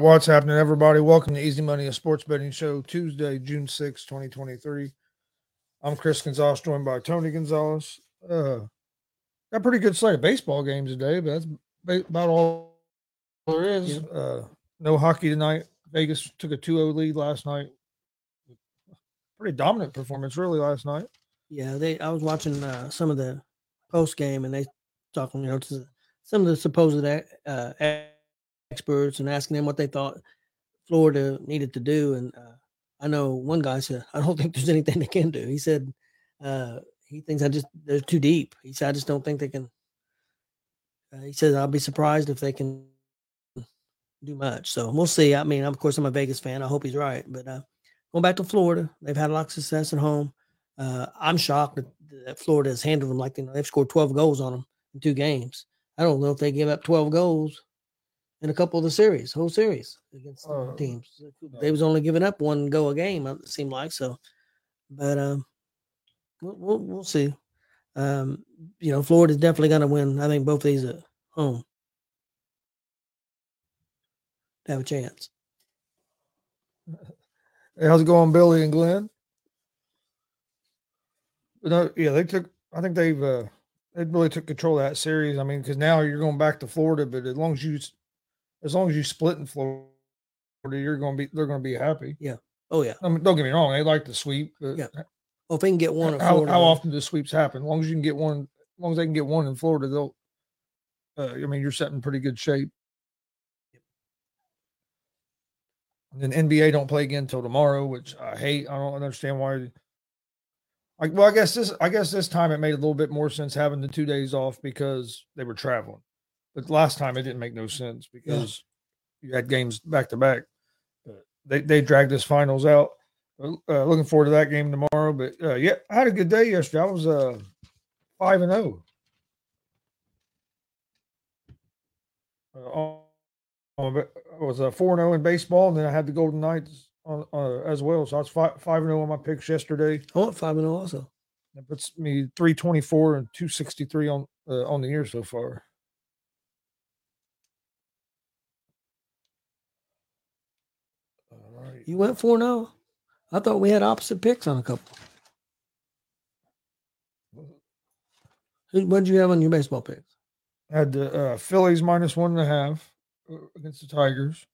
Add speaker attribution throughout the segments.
Speaker 1: what's happening, everybody? Welcome to Easy Money, a sports betting show, Tuesday, June 6, 2023. I'm Chris Gonzalez, joined by Tony Gonzalez. Uh, got pretty good slate of baseball games today, but that's about all there is. Yeah. Uh, no hockey tonight. Vegas took a 2 0 lead last night. Pretty dominant performance, really, last night.
Speaker 2: Yeah, they. I was watching uh, some of the post game, and they talking, you know, to some of the supposed uh, experts and asking them what they thought Florida needed to do. And uh, I know one guy said, I don't think there's anything they can do. He said, uh, he thinks I just, they're too deep. He said, I just don't think they can. Uh, he says, I'll be surprised if they can do much. So we'll see. I mean, of course, I'm a Vegas fan. I hope he's right. But uh, going back to Florida, they've had a lot of success at home. Uh, I'm shocked that, that Florida has handled them like you know, they've scored 12 goals on them in two games. I don't know if they give up 12 goals in a couple of the series, whole series against uh, teams. They was only giving up one go a game. It seemed like so, but um, we'll we'll, we'll see. Um, you know, Florida's definitely going to win. I think both of these at home to have a chance.
Speaker 1: Hey, how's it going, Billy and Glenn? No, yeah, they took. I think they've uh, they really took control of that series. I mean, because now you're going back to Florida, but as long as you as long as you split in Florida, you're going to be they're going to be happy.
Speaker 2: Yeah. Oh yeah.
Speaker 1: I mean, don't get me wrong; they like the sweep.
Speaker 2: yeah. Well, if they can get one,
Speaker 1: how, Florida, how often do sweeps happen? As long as you can get one, as long as they can get one in Florida, they'll. Uh, I mean, you're set in pretty good shape. And then NBA don't play again until tomorrow, which I hate. I don't understand why. Like, well, I guess this, I guess this time it made a little bit more sense having the two days off because they were traveling. But last time it didn't make no sense because yeah. you had games back to back. They they dragged this finals out. Uh, looking forward to that game tomorrow. But uh, yeah, I had a good day yesterday. I was uh five and zero. Oh. Uh, I was uh, four and zero in baseball, and then I had the Golden Knights on, uh, as well. So I was five five and zero on my picks yesterday.
Speaker 2: Oh, five and zero also.
Speaker 1: That puts me three twenty four and two sixty three on uh, on the year so far.
Speaker 2: You went 4 0? I thought we had opposite picks on a couple. What did you have on your baseball picks?
Speaker 1: I had the uh, Phillies minus one and a half uh, against the Tigers.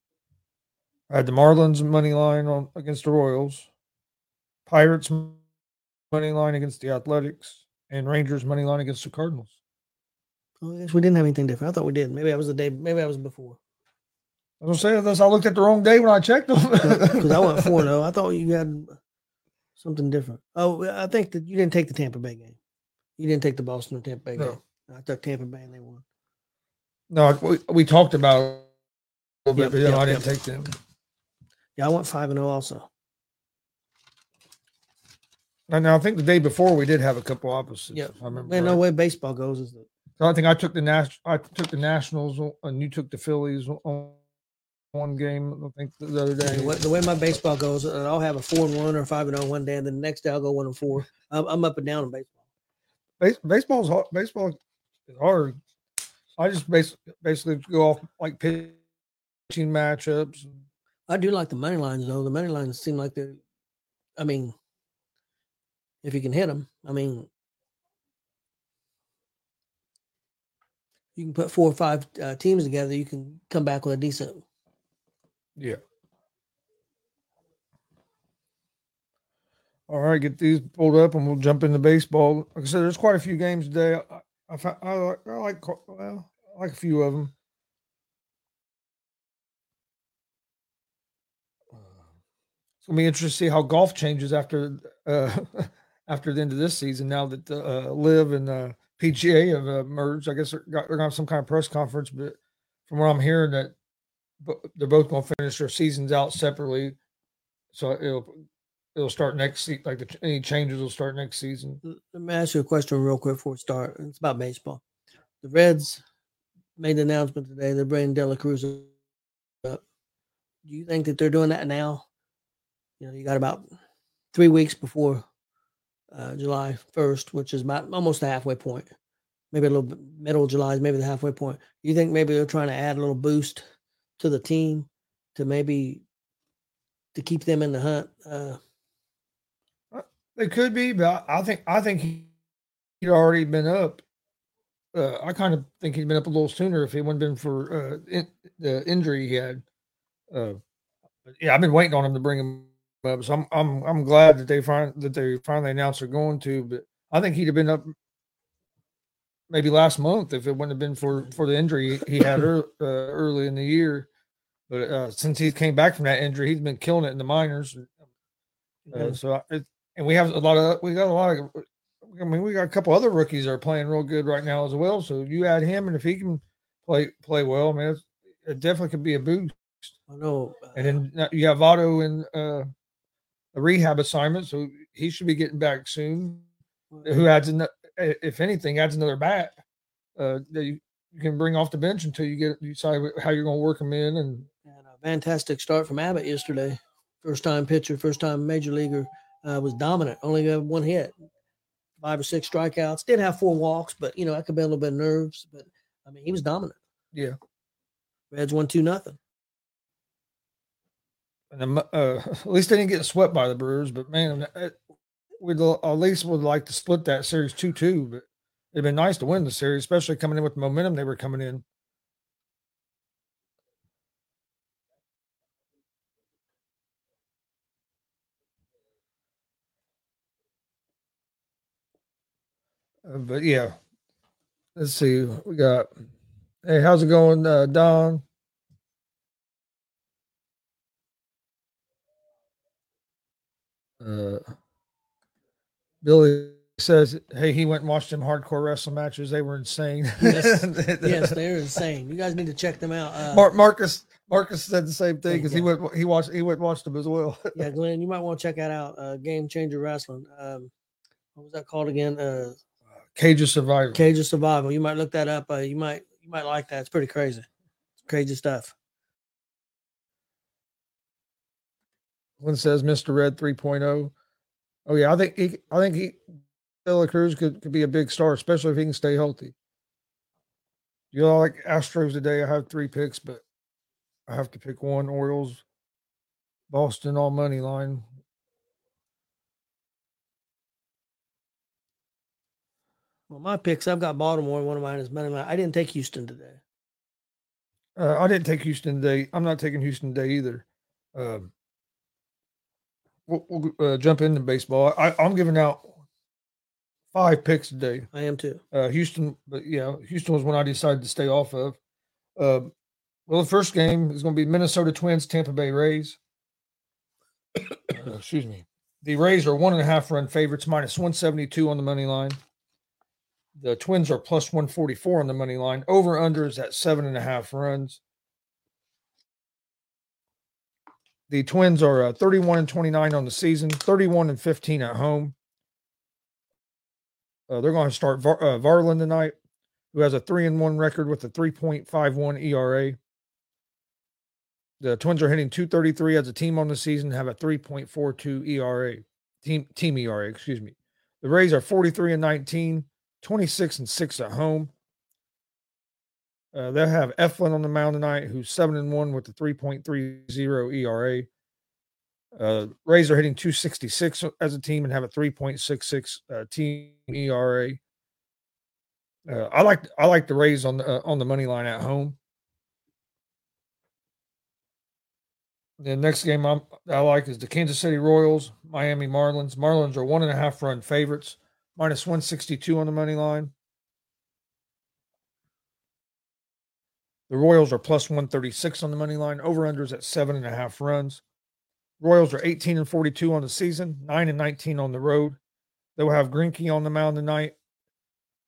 Speaker 1: I had the Marlins money line on against the Royals, Pirates money line against the Athletics, and Rangers money line against the Cardinals.
Speaker 2: Oh, I guess we didn't have anything different. I thought we did. Maybe I was the day. Maybe I was before.
Speaker 1: I was gonna say this. I looked at the wrong day when I checked them.
Speaker 2: Because I went four zero. I thought you had something different. Oh, I think that you didn't take the Tampa Bay game. You didn't take the Boston or Tampa Bay no. game. I took Tampa Bay and they won.
Speaker 1: No, we, we talked about it a little
Speaker 2: Yep,
Speaker 1: bit, but
Speaker 2: yep,
Speaker 1: I didn't
Speaker 2: yep.
Speaker 1: take them.
Speaker 2: Yeah, I went five and zero also.
Speaker 1: And now I think the day before we did have a couple opposites. If I remember.
Speaker 2: Man, no way baseball goes is that
Speaker 1: So I think I took the Nas- I took the Nationals, uh, and you took the Phillies on one game. I think the other day.
Speaker 2: the way, the way my baseball goes. uh, I'll have a four and one or five and zero one day, and then the next day I'll go one and four. I'm, I'm up and down in baseball.
Speaker 1: Base, baseball's hard. Baseball is hard. I just bas- basically go off like pitching matchups.
Speaker 2: I do like the money lines though. The money lines seem like they're. I mean, if you can hit them, I mean, you can put four or five uh, teams together. You can come back with a decent.
Speaker 1: Yeah. All right, get these pulled up, and we'll jump into baseball. Like I said, there's quite a few games today. I, I, I, like, I like well, I like a few of them. It's gonna be interesting to see how golf changes after uh, after the end of this season. Now that the uh, LIV and uh, PGA have uh, merged, I guess they're, got, they're gonna have some kind of press conference. But from what I'm hearing, that they're both going to finish their seasons out separately. So it'll it'll start next season. Like the, any changes will start next season.
Speaker 2: Let me ask you a question real quick before we start. It's about baseball. The Reds made the announcement today they're bringing Dela Cruz up. Do you think that they're doing that now? You know, you got about three weeks before uh, July 1st, which is about almost the halfway point. Maybe a little bit middle of July is maybe the halfway point. You think maybe they're trying to add a little boost to the team to maybe to keep them in the hunt? Uh,
Speaker 1: They could be, but I think I think he, he'd already been up. Uh, I kind of think he'd been up a little sooner if it wouldn't been for uh, in, the injury he had. Uh, yeah, I've been waiting on him to bring him up, so I'm I'm I'm glad that they find that they finally announced they're going to. But I think he'd have been up maybe last month if it wouldn't have been for for the injury he had ear, uh, early in the year. But uh, since he came back from that injury, he's been killing it in the minors. Uh, so it, and we have a lot of we got a lot of I mean we got a couple other rookies that are playing real good right now as well. So you add him, and if he can play play well, I mean it's, it definitely could be a boost.
Speaker 2: I know.
Speaker 1: And then you have Votto in uh, a rehab assignment, so he should be getting back soon.
Speaker 2: uh,
Speaker 1: Who adds an, if anything adds another bat uh, that you, you can bring off the bench until you get you decide how you're going to work them in and
Speaker 2: And a fantastic start from Abbott yesterday. First time pitcher, first time major leaguer, uh, was dominant. Only got one hit, five or six strikeouts. Did have four walks, but you know that could be a little bit of nerves. But I mean, he was dominant.
Speaker 1: yeah.
Speaker 2: Reds won two nothing.
Speaker 1: and uh, at least they didn't get swept by the Brewers. But man, we'd at least would like to split that series two two. But it'd been nice to win the series, especially coming in with the momentum they were coming in. Uh, but yeah, let's see. We got. Hey, how's it going, uh, Don? uh, Billy says, "Hey, he went and watched them hardcore wrestling matches. They were insane."
Speaker 2: Yes. yes, they're insane. You guys need to check them out. Uh,
Speaker 1: Mar- Marcus Marcus said the same thing because he went he watched he went and watched them as well.
Speaker 2: yeah, Glenn, you might want to check that out. Uh, Game Changer Wrestling. Um, what was that called again? Uh,
Speaker 1: Cage of Survival.
Speaker 2: Cage of Survival. You might look that up. Uh, you might you might like that. It's pretty crazy. Crazy stuff.
Speaker 1: One says Mr. Red 3.0. Oh yeah, I think he I think he Dela Cruz could, could be a big star, especially if he can stay healthy. You know, like Astros today, I have three picks, but I have to pick one. Orioles, Boston all money line.
Speaker 2: Well, my picks, I've got Baltimore. One of mine is money line. I didn't take Houston today.
Speaker 1: Uh, I didn't take Houston today. I'm not taking Houston today either. Um, we'll, we'll uh, jump into baseball. I, I'm giving out five picks today.
Speaker 2: I am too.
Speaker 1: Uh, Houston, but yeah, Houston was one I decided to stay off of. Um, well, the first game is going to be Minnesota Twins, Tampa Bay Rays. Uh, excuse me. The Rays are one and a half run favorites, minus 172 on the money line. The Twins are plus 144 on the money line. Over under is at seven and a half runs. The Twins are uh, 31 and 29 on the season, 31 and 15 at home. Uh, they're going to start Var- uh, Varland tonight, who has a three and one record with a 3.51 ERA. The Twins are hitting 233 as a team on the season, have a 3.42 ERA. Team team ERA, excuse me. The Rays are 43 and 19, 26 and 6 at home. Uh, they'll have Eflin on the mound tonight, who's 7 and 1 with a 3.30 ERA. Uh, Rays are hitting 266 as a team and have a 3.66 uh, team ERA. Uh, I like I like the Rays on the uh, on the money line at home. The next game I'm, I like is the Kansas City Royals, Miami Marlins. Marlins are one and a half run favorites, minus 162 on the money line. The Royals are plus 136 on the money line. Over unders at seven and a half runs. Royals are 18 and 42 on the season, 9 and 19 on the road. They will have Greinke on the mound tonight,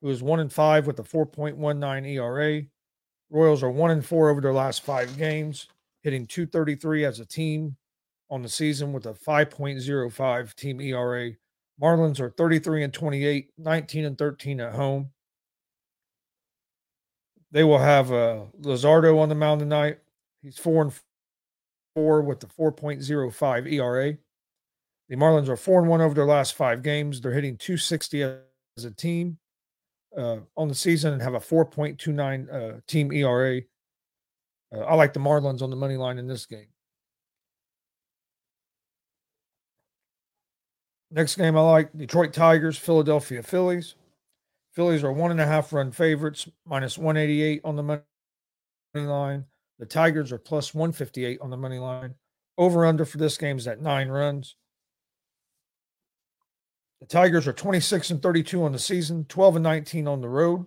Speaker 1: who is 1 and 5 with a 4.19 ERA. Royals are 1 and 4 over their last 5 games, hitting 233 as a team on the season with a 5.05 team ERA. Marlins are 33 and 28, 19 and 13 at home. They will have uh, Luzardo on the mound tonight. He's 4 and four with the 4.05 ERA. The Marlins are four and one over their last five games. They're hitting 260 as a team uh, on the season and have a 4.29 uh, team ERA. Uh, I like the Marlins on the money line in this game. Next game, I like Detroit Tigers, Philadelphia Phillies. Phillies are one and a half run favorites, minus 188 on the money line. The Tigers are plus 158 on the money line. Over under for this game is at nine runs. The Tigers are 26 and 32 on the season, 12 and 19 on the road.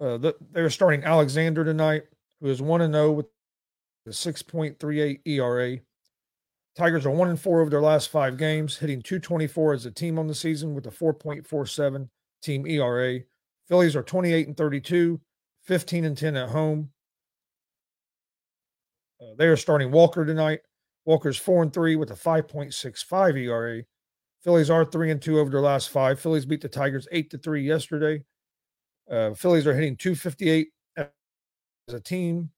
Speaker 1: Uh, the, they're starting Alexander tonight, who is 1 and 0 with a 6.38 ERA. Tigers are 1 and 4 over their last five games, hitting 224 as a team on the season with a 4.47 team ERA. Phillies are 28 and 32, 15 and 10 at home. Uh, they are starting Walker tonight. Walker's 4 and 3 with a 5.65 ERA. Phillies are 3 and 2 over their last five. Phillies beat the Tigers 8 to 3 yesterday. Uh, Phillies are hitting 258 as a team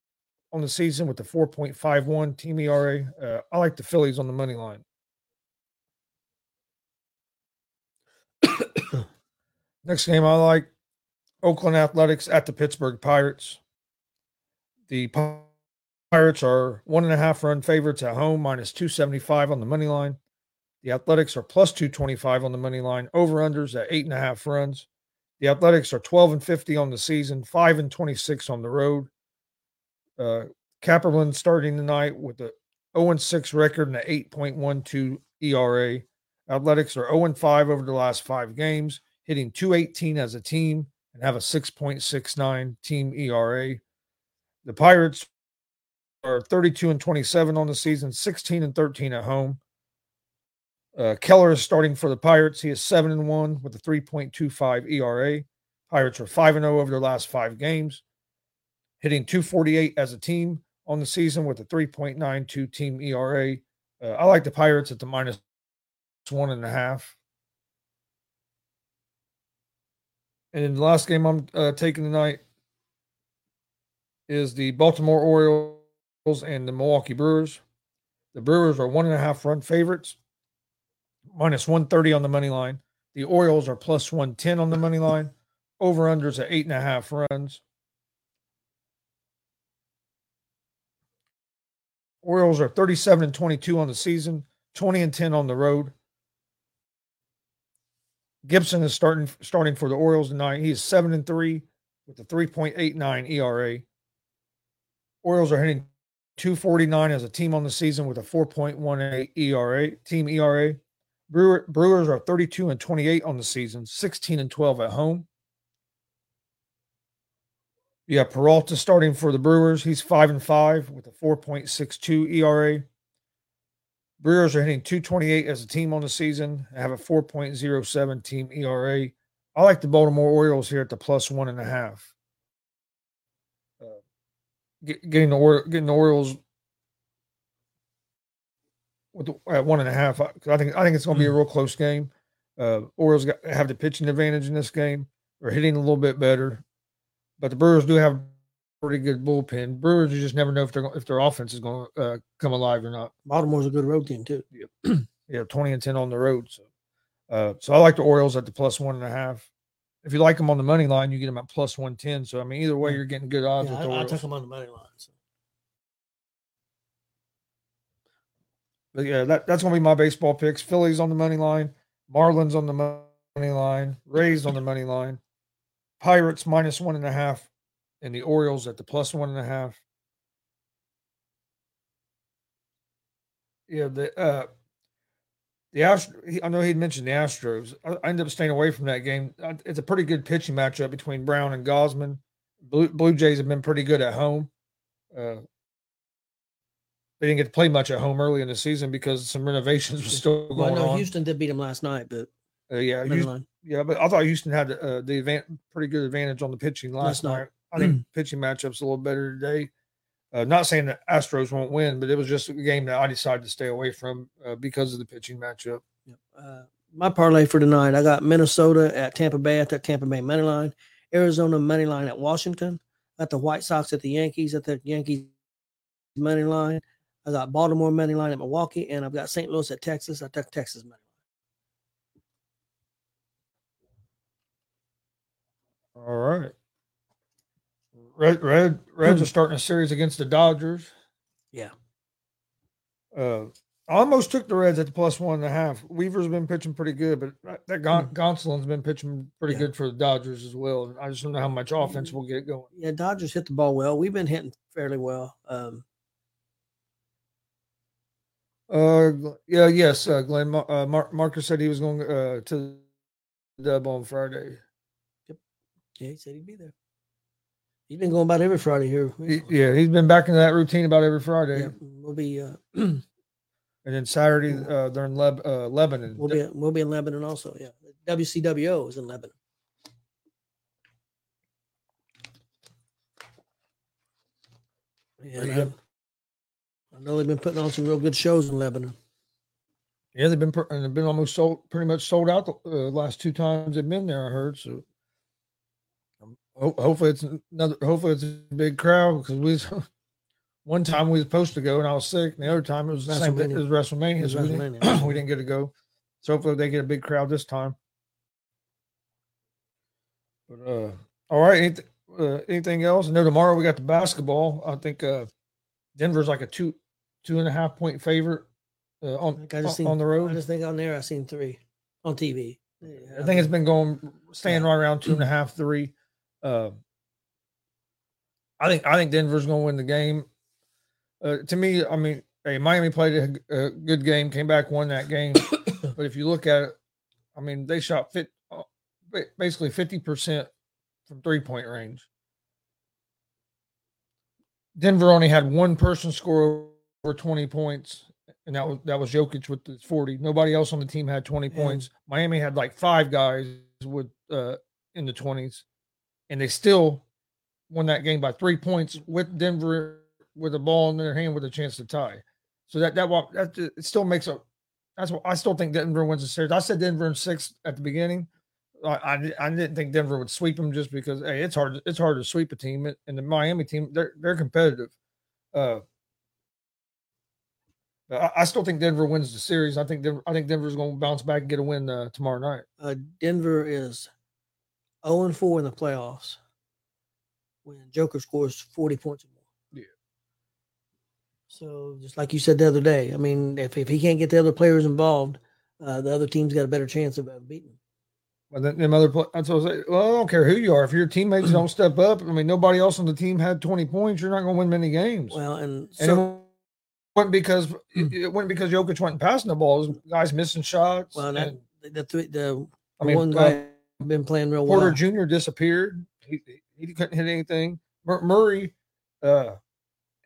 Speaker 1: on the season with the 4.51 team ERA. Uh, I like the Phillies on the money line. Next game I like Oakland Athletics at the Pittsburgh Pirates. The Pirates are one and a half run favorites at home, minus 275 on the money line. The Athletics are plus 225 on the money line, over unders at eight and a half runs. The Athletics are 12 and 50 on the season, 5 and 26 on the road. Uh, Kaprielian starting tonight with a 0 6 record and an 8.12 ERA. Athletics are 0 5 over the last five games, hitting 218 as a team and have a 6.69 team ERA. The Pirates are 32 and 27 on the season, 16 and 13 at home. Uh, Keller is starting for the Pirates. He is 7 and 1 with a 3.25 ERA. Pirates are 5 and 0 over their last five games, hitting 248 as a team on the season with a 3.92 team ERA. Uh, I like the Pirates at the minus one and a half. And then the last game I'm uh, taking tonight is the Baltimore Orioles and the Milwaukee Brewers. The Brewers are one and a half run favorites, minus 130 on the money line. The Orioles are plus 110 on the money line. Over unders at eight and a half runs. Orioles are 37 and 22 on the season, 20 and 10 on the road. Gibson is starting starting for the Orioles tonight. He is seven and three with a 3.89 ERA. Orioles are hitting 249 as a team on the season with a 4.18 ERA team ERA. Brewer, Brewers are 32 and 28 on the season, 16 and 12 at home. Yeah, Peralta starting for the Brewers. He's five and five with a 4.62 ERA. Brewers are hitting 228 as a team on the season. I Have a 4.07 team ERA. I like the Baltimore Orioles here at the plus one and a half. Uh, get, getting the Or- getting the Orioles with the, at one and a half. I, I think I think it's going to be a real close game. Uh, Orioles got, have the pitching advantage in this game. They're hitting a little bit better, but the Brewers do have a pretty good bullpen. Brewers you just never know if they're if their offense is going to uh, come alive or not.
Speaker 2: Baltimore's a good road team too.
Speaker 1: Yeah, twenty and ten on the road. So, uh, so I like the Orioles at the plus one and a half. If you like them on the money line, you get them at plus one ten. So I mean, either way, you're getting good odds
Speaker 2: Yeah,
Speaker 1: with the
Speaker 2: I, I took them on the money line. So.
Speaker 1: But yeah, that, that's going to be my baseball picks. Phillies on the money line, Marlins on the money line, Rays on the money line, Pirates minus one and a half, and the Orioles at the plus one and a half. Yeah, the uh, the Astros. I know he'd mentioned the Astros. I, I ended up staying away from that game. It's a pretty good pitching matchup between Brown and Gausman. Blue, Blue Jays have been pretty good at home. Uh, they didn't get to play much at home early in the season because some renovations were still going on.
Speaker 2: Well, I know
Speaker 1: on.
Speaker 2: Houston did beat them last night, but
Speaker 1: Uh, yeah, Houston. Yeah, but I thought Houston had uh, the advan- pretty good advantage on the pitching last
Speaker 2: night.
Speaker 1: I think pitching matchups a little better today. Uh, not saying that Astros won't win, but it was just a game that I decided to stay away from uh, because of the pitching matchup.
Speaker 2: Yep. Uh, my parlay for tonight, I got Minnesota at Tampa Bay at the Tampa Bay money line, Arizona money line at Washington, got the White Sox at the Yankees at the Yankees money line. I got Baltimore money line at Milwaukee, and I've got St. Louis at Texas. I took Texas money.
Speaker 1: All right. Red, Red, Reds are starting a series against the Dodgers.
Speaker 2: Yeah.
Speaker 1: Uh, almost took the Reds at the plus one and a half. Weaver's been pitching pretty good, but that- Gon- Gonsolin's been pitching pretty
Speaker 2: Yeah.
Speaker 1: good for the Dodgers as well. And I just don't know how much offense we'll get going.
Speaker 2: Yeah, Dodgers hit the ball well. We've been hitting fairly well. Um,
Speaker 1: Uh, yeah, yes, uh, Glenn. Uh, Mar- Marcus said he was going uh, to the dub on Friday.
Speaker 2: Yeah, he said he'd be there. He's been going about every Friday here.
Speaker 1: He- yeah, he's been back into that routine about every Friday.
Speaker 2: Yeah, we'll be uh,
Speaker 1: And then Saturday, uh, they're in Leb- uh, Lebanon.
Speaker 2: we'll be we'll be in Lebanon also. Yeah, WCWO is in Lebanon. Yeah,
Speaker 1: There you
Speaker 2: and
Speaker 1: go.
Speaker 2: I, I know they've been putting on some real good shows in Lebanon.
Speaker 1: Yeah, they've been and they've been almost sold, pretty much sold out the uh, last two times they've been there. I heard so. Ho- hopefully it's another. Hopefully it's a big crowd because we. One time we were supposed to go and I was sick, and the other time it was the same. was WrestleMania.
Speaker 2: Was
Speaker 1: so we, didn't, we didn't get to go. So hopefully they get a big crowd this time. But uh, all right. Anything, uh, anything else? I know tomorrow we got the basketball. I think uh, Denver's like a two two and a half point favorite uh, on
Speaker 2: I just
Speaker 1: on
Speaker 2: seen-
Speaker 1: the
Speaker 2: I
Speaker 1: road.
Speaker 2: just think on there I seen three on TV.
Speaker 1: I think it's been going staying
Speaker 2: Yeah.
Speaker 1: right around two and a half, three. Uh, I think I think Denver's going to win the game. Uh, to me, I mean, hey, Miami played a good game, came back, won that game. but if you look at it, I mean, they shot fit uh, basically fifty percent from three point range. Denver only had one person score over twenty points, and that was that was Jokic with the forty. Nobody else on the team had twenty points. Miami had like five guys with uh in the twenties, and they still won that game by three points with Denver with a ball in their hand with a chance to tie. So that that that it still makes a that's what I still think Denver wins the series. I said Denver in six at the beginning. I, I, I didn't think Denver would sweep them just because hey, it's hard it's hard to sweep a team and the Miami team they're they're competitive. Uh, I, I still think Denver wins the series. I think Denver, I think Denver's going to bounce back and get a win uh, tomorrow night.
Speaker 2: uh, Denver is 0 and 4 in the playoffs when Joker scores 40 points or more.
Speaker 1: Yeah.
Speaker 2: So just like you said the other day, I mean, if, if he can't get the other players involved, uh, the other team's got a better chance of uh, beating him.
Speaker 1: But then them other pla- that's what I was like. Well, I don't care who you are. If your teammates don't step up, I mean, nobody else on the team had twenty points. You're not going to win many games.
Speaker 2: Well, and
Speaker 1: and
Speaker 2: so,
Speaker 1: it wasn't because it, it wasn't because Jokic wasn't passing the ball. It was guys missing shots.
Speaker 2: well, that,
Speaker 1: and,
Speaker 2: the, the, the
Speaker 1: I mean,
Speaker 2: one guy been playing real well.
Speaker 1: Porter
Speaker 2: well.
Speaker 1: Jr. disappeared. He he couldn't hit anything. Murray, uh,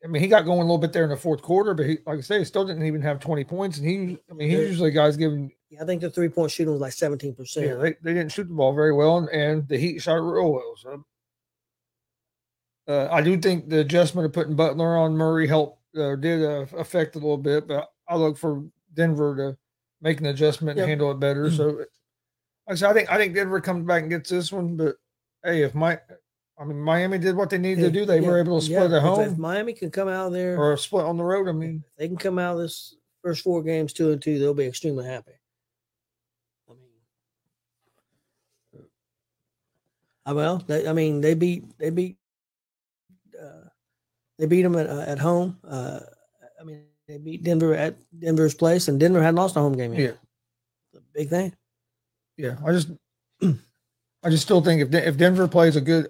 Speaker 1: I mean, he got going a little bit there in the fourth quarter, but he, like I say, he still didn't even have 20 points. And he, I mean, he's
Speaker 2: Yeah.
Speaker 1: usually guys giving,
Speaker 2: Yeah, I think the three point shooting was like seventeen percent.
Speaker 1: yeah, they, they didn't shoot the ball very well, and, and the Heat shot it real well. So uh, I do think the adjustment of putting Butler on Murray helped, uh, did uh, affect a little bit, but I look for Denver to make an adjustment
Speaker 2: Yep.
Speaker 1: and handle it better. So, like I said, I think I think Denver comes back and gets this one, but hey, if my, I mean, Miami did what they needed to do. They were able to split at home.
Speaker 2: If Miami can come out there,
Speaker 1: or split on the road. I mean,
Speaker 2: they can come out of this first four games two and two, they'll be extremely happy. I mean, uh, well, they, I mean, they beat they beat uh, they beat them at uh, at home. Uh, I mean, they beat Denver at Denver's place, and Denver hadn't lost a home game yet.
Speaker 1: Yeah.
Speaker 2: It's a big thing.
Speaker 1: Yeah, I just, I just still think if if Denver plays a good,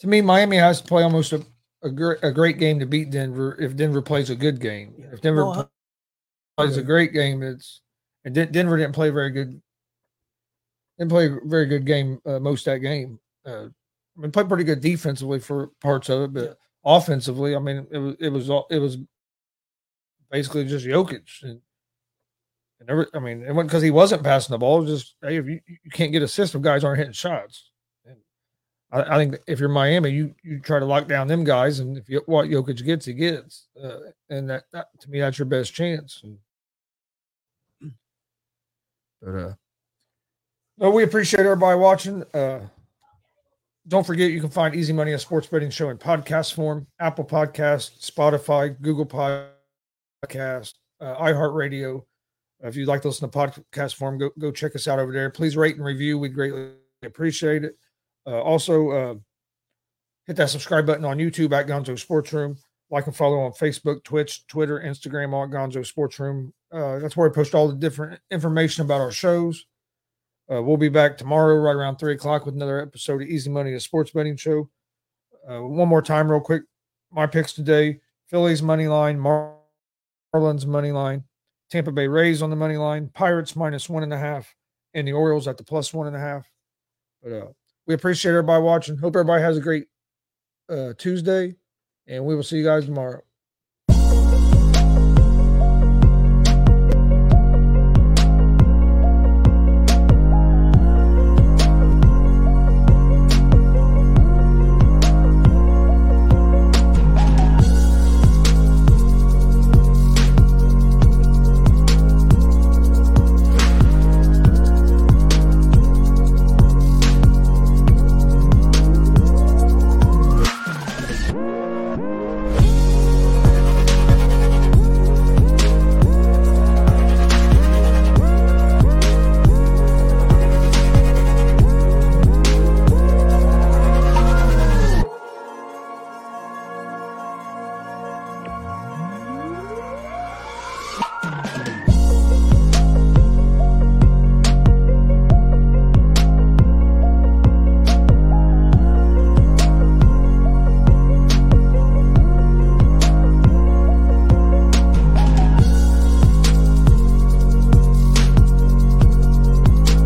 Speaker 1: to me, Miami has to play almost a a great a great game to beat Denver. If Denver plays a good game,
Speaker 2: Yeah.
Speaker 1: if Denver pl- plays a great game, it's and Den- Denver didn't play very good. Didn't play a very good game uh, most of that game. Uh, I mean, played pretty good defensively for parts of it, but
Speaker 2: Yeah.
Speaker 1: offensively, I mean, it was it was all it was basically just Jokic and. I mean, it wasn't because he wasn't passing the ball. Just hey, if you, you can't get assists if guys aren't hitting shots. And I, I think if you're Miami, you you try to lock down them guys, and if you, what Jokic gets, he gets, uh, and that, that to me that's your best chance. And, but uh, no, we appreciate everybody watching. Uh, don't forget you can find Easy Money a sports betting show in podcast form: Apple Podcast, Spotify, Google Podcast, uh, iHeartRadio. If you'd like to listen to podcast form, go go check us out over there. Please rate and review. We'd greatly appreciate it. Uh, also, uh, hit that subscribe button on YouTube at Gonzo Sports Room. Like and follow on Facebook, Twitch, Twitter, Instagram, all Gonzo Sports Room. Uh, that's where I post all the different information about our shows. Uh, we'll be back tomorrow, right around three o'clock, with another episode of Easy Money, a sports betting show. Uh, one more time, real quick. My picks today: Phillies money line, Mar- Marlins money line, Tampa Bay Rays on the money line, Pirates minus one and a half, and the Orioles at the plus one and a half. But uh, we appreciate everybody watching. Hope everybody has a great uh, Tuesday, and we will see you guys tomorrow.